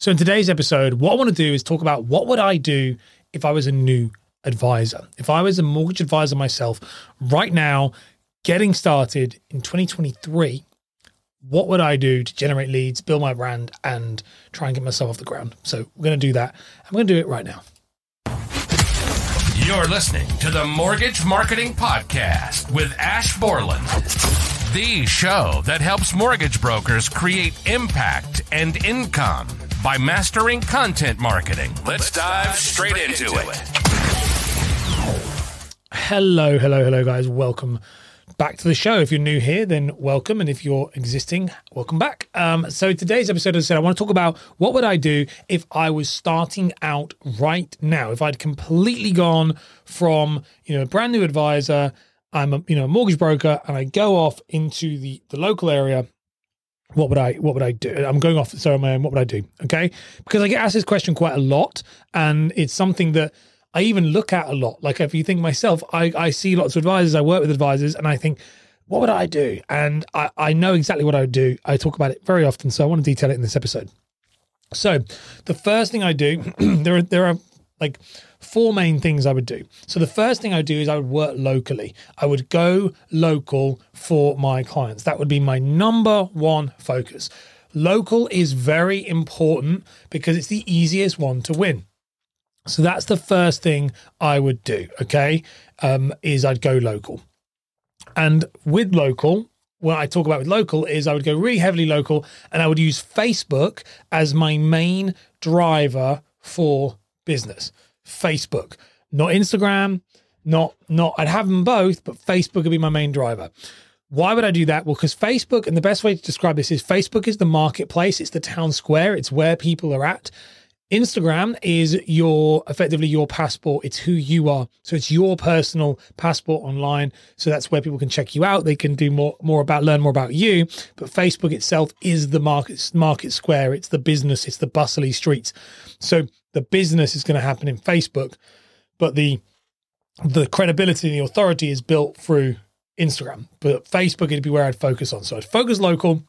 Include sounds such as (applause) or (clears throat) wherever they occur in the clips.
So in today's episode, what I want to do is talk about what would I do if I was a new advisor. If I was a mortgage advisor myself right now, getting started in 2023, what would I do to generate leads, build my brand, and try and get myself off the ground? So we're going to do that. I'm going to do it right now. You're listening to the Mortgage Marketing Podcast with Ash Borland, the show that helps mortgage brokers create impact and income by mastering content marketing. Let's dive straight into it. Hello, hello, hello, guys. Welcome back to the show. If you're new here, then welcome. And if you're existing, welcome back. Um, so today's episode, as I said, I want to talk about what would I do if I was starting out right now, if I'd completely gone from, you know, a brand new advisor, I'm a, you know, a mortgage broker, and I go off into the, the local area what would I what would I do? I'm going off sorry on my own. What would I do? Okay, because I get asked this question quite a lot, and it's something that I even look at a lot. Like if you think myself, I I see lots of advisors. I work with advisors, and I think, what would I do? And I I know exactly what I would do. I talk about it very often, so I want to detail it in this episode. So, the first thing I do, (clears throat) there are there are like four main things I would do. So the first thing I would do is I would work locally. I would go local for my clients. That would be my number one focus. Local is very important because it's the easiest one to win. So that's the first thing I would do. Okay, um, is I'd go local, and with local, what I talk about with local is I would go really heavily local, and I would use Facebook as my main driver for business. Facebook, not Instagram, not not I'd have them both, but Facebook would be my main driver. Why would I do that? Well, because Facebook, and the best way to describe this is Facebook is the marketplace, it's the town square, it's where people are at. Instagram is your effectively your passport. It's who you are. So it's your personal passport online. So that's where people can check you out. They can do more more about learn more about you. But Facebook itself is the market market square. It's the business. It's the bustly streets. So the business is going to happen in Facebook, but the the credibility and the authority is built through Instagram. But Facebook it'd be where I'd focus on. So I'd focus local.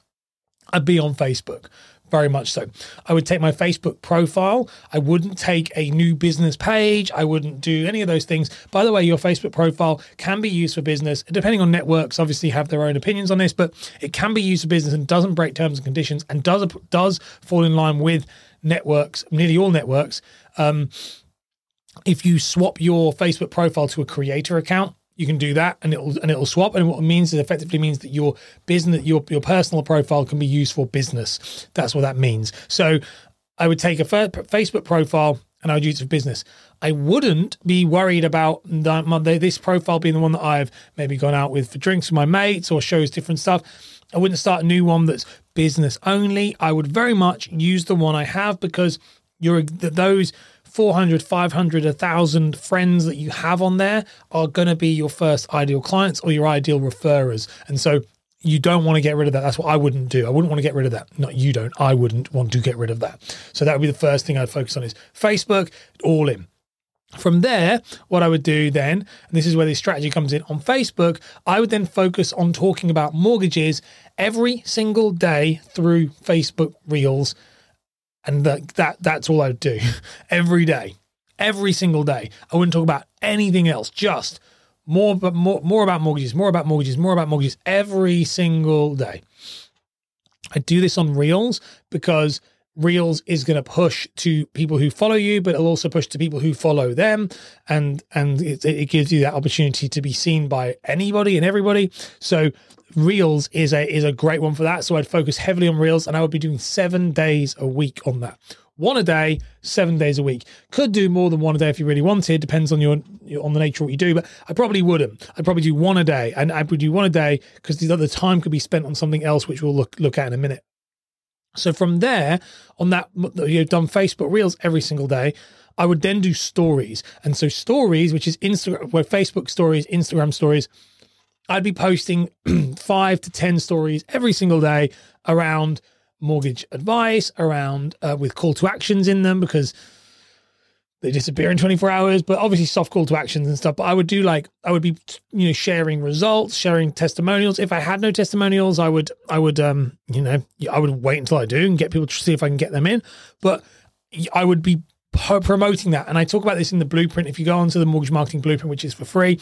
I'd be on Facebook very much so. I would take my Facebook profile. I wouldn't take a new business page. I wouldn't do any of those things. By the way, your Facebook profile can be used for business, depending on networks. Obviously, have their own opinions on this, but it can be used for business and doesn't break terms and conditions and does does fall in line with networks, nearly all networks. Um, if you swap your Facebook profile to a creator account, you can do that and it'll and it'll swap. And what it means is effectively means that your business your your personal profile can be used for business. That's what that means. So i would take a facebook profile and i would use it for business. I wouldn't be worried about this profile being the one that i've maybe gone out with for drinks with my mates or shows different stuff. I wouldn't start a new one that's business only. I would very much use the one i have because you're those 400, 500, 1,000 friends that you have on there are going to be your first ideal clients or your ideal referrers. And so you don't want to get rid of that. That's what I wouldn't do. I wouldn't want to get rid of that. Not you don't. I wouldn't want to get rid of that. So that would be the first thing I'd focus on is Facebook, all in. From there, what I would do then, and this is where this strategy comes in on Facebook, I would then focus on talking about mortgages every single day through Facebook Reels and that, that that's all I would do (laughs) every day, every single day. I wouldn't talk about anything else, just more, but more, more about mortgages, more about mortgages, more about mortgages every single day. I do this on Reels because Reels is going to push to people who follow you, but it'll also push to people who follow them, and and it, it gives you that opportunity to be seen by anybody and everybody. So Reels is a is a great one for that. So I'd focus heavily on Reels, and I would be doing seven days a week on that. One a day, seven days a week. Could do more than one a day if you really wanted. Depends on your on the nature of what you do, but I probably wouldn't. I'd probably do one a day, and I would do one a day because the other time could be spent on something else, which we'll look look at in a minute. So from there, on that you've done Facebook Reels every single day. I would then do stories, and so stories, which is Instagram, where Facebook stories, Instagram stories I'd be posting (clears throat) five to 10 stories every single day around mortgage advice, around uh, with call to actions in them, because they disappear in 24 hours but obviously soft call to actions and stuff but i would do like i would be you know sharing results sharing testimonials. If i had no testimonials i would i would um you know i would wait until i do and get people to see if i can get them in but i would be promoting that. And i talk about this in the blueprint. If you go onto the mortgage marketing blueprint which is for free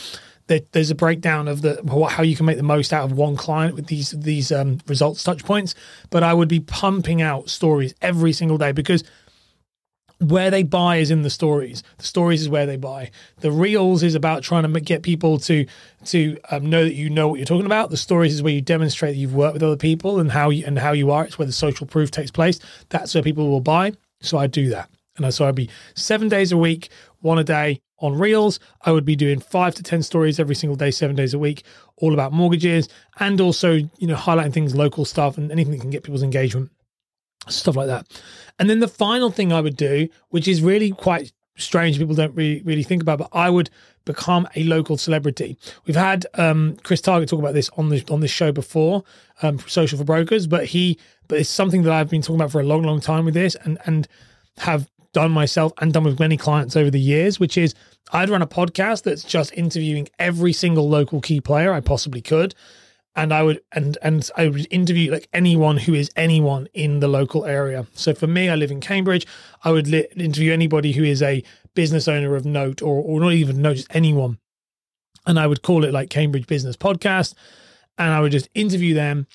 there's a breakdown of the how you can make the most out of one client with these these um, results touch points but i would be pumping out stories every single day because where they buy is in the stories. The stories is where they buy. The reels is about trying to get people to to um, know that you know what you're talking about. The stories is where you demonstrate that you've worked with other people and how you and how you are. It's where the social proof takes place. That's where people will buy. So I do that, and so I'd be seven days a week, one a day on reels. I would be doing five to ten stories every single day, seven days a week, all about mortgages, and also you know highlighting things, local stuff, and anything that can get people's engagement stuff like that. And then the final thing I would do, which is really quite strange, people don't really really think about, but I would become a local celebrity. We've had um, Chris Target talk about this on the on this show before, um, Social for Brokers, but he but it's something that I've been talking about for a long, long time with this, and and have done myself and done with many clients over the years, which is I'd run a podcast that's just interviewing every single local key player I possibly could and I would and and I would interview like anyone who is anyone in the local area. So for me, I live in Cambridge. I would li- interview anybody who is a business owner of note, or or not even note, just anyone, and I would call it like Cambridge Business Podcast, and I would just interview them.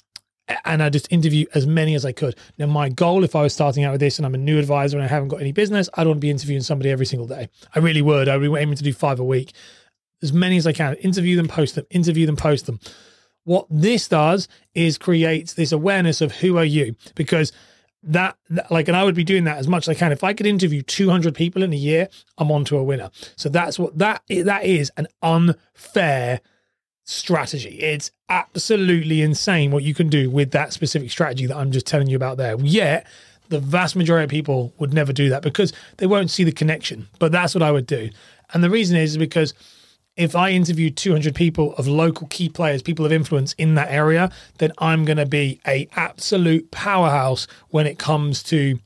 And I just interview as many as I could. Now, my goal, if I was starting out with this and I'm a new advisor and I haven't got any business, I'd want to be interviewing somebody every single day. I really would. I would be aiming to do five a week, as many as I can. Interview them, post them, interview them, post them what this does is creates this awareness of who are you because that, like and i would be doing that as much as i can. If i could interview 200 people in a year i'm on to a winner. So that's what that that is an unfair strategy. It's absolutely insane what you can do with that specific strategy that i'm just telling you about there. Yet the vast majority of people would never do that because they won't see the connection. But that's what i would do. And the reason is because if I interview 200 people of local key players, people of influence in that area, then I'm going to be a absolute powerhouse when it comes to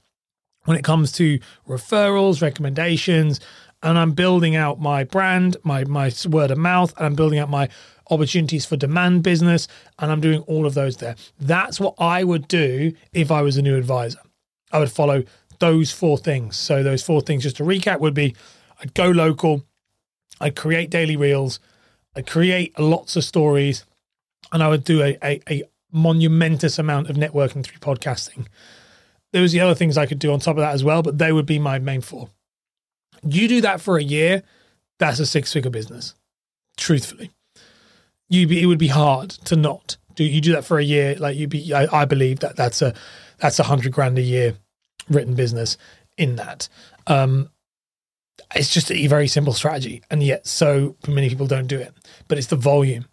when it comes to referrals, recommendations, and I'm building out my brand, my my word of mouth, and I'm building out my opportunities for demand business, and I'm doing all of those there. That's what I would do if I was a new advisor. I would follow those four things. So those four things, just to recap, would be I'd go local, I'd create daily reels, I'd create lots of stories, and I would do a, a, a monumentous amount of networking through podcasting. There was the other things I could do on top of that as well, but they would be my main four. You do that for a year, that's a six figure business. Truthfully, you be it would be hard to not do. You do that for a year, like you be. I, I believe that that's a that's a hundred grand a year written business in that. Um, it's just a very simple strategy, and yet so many people don't do it. But it's the volume.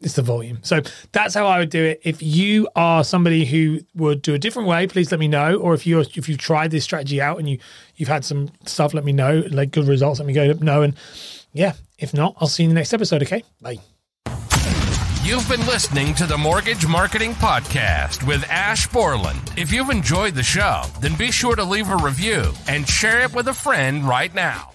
It's the volume. So that's how I would do it. If you are somebody who would do a different way, please let me know. Or if you if you've tried this strategy out and you you've had some stuff, let me know. Like good results, let me go know. And yeah, if not, I'll see you in the next episode. Okay, bye. You've been listening to the Mortgage Marketing Podcast with Ash Borland. If you've enjoyed the show, then be sure to leave a review and share it with a friend right now.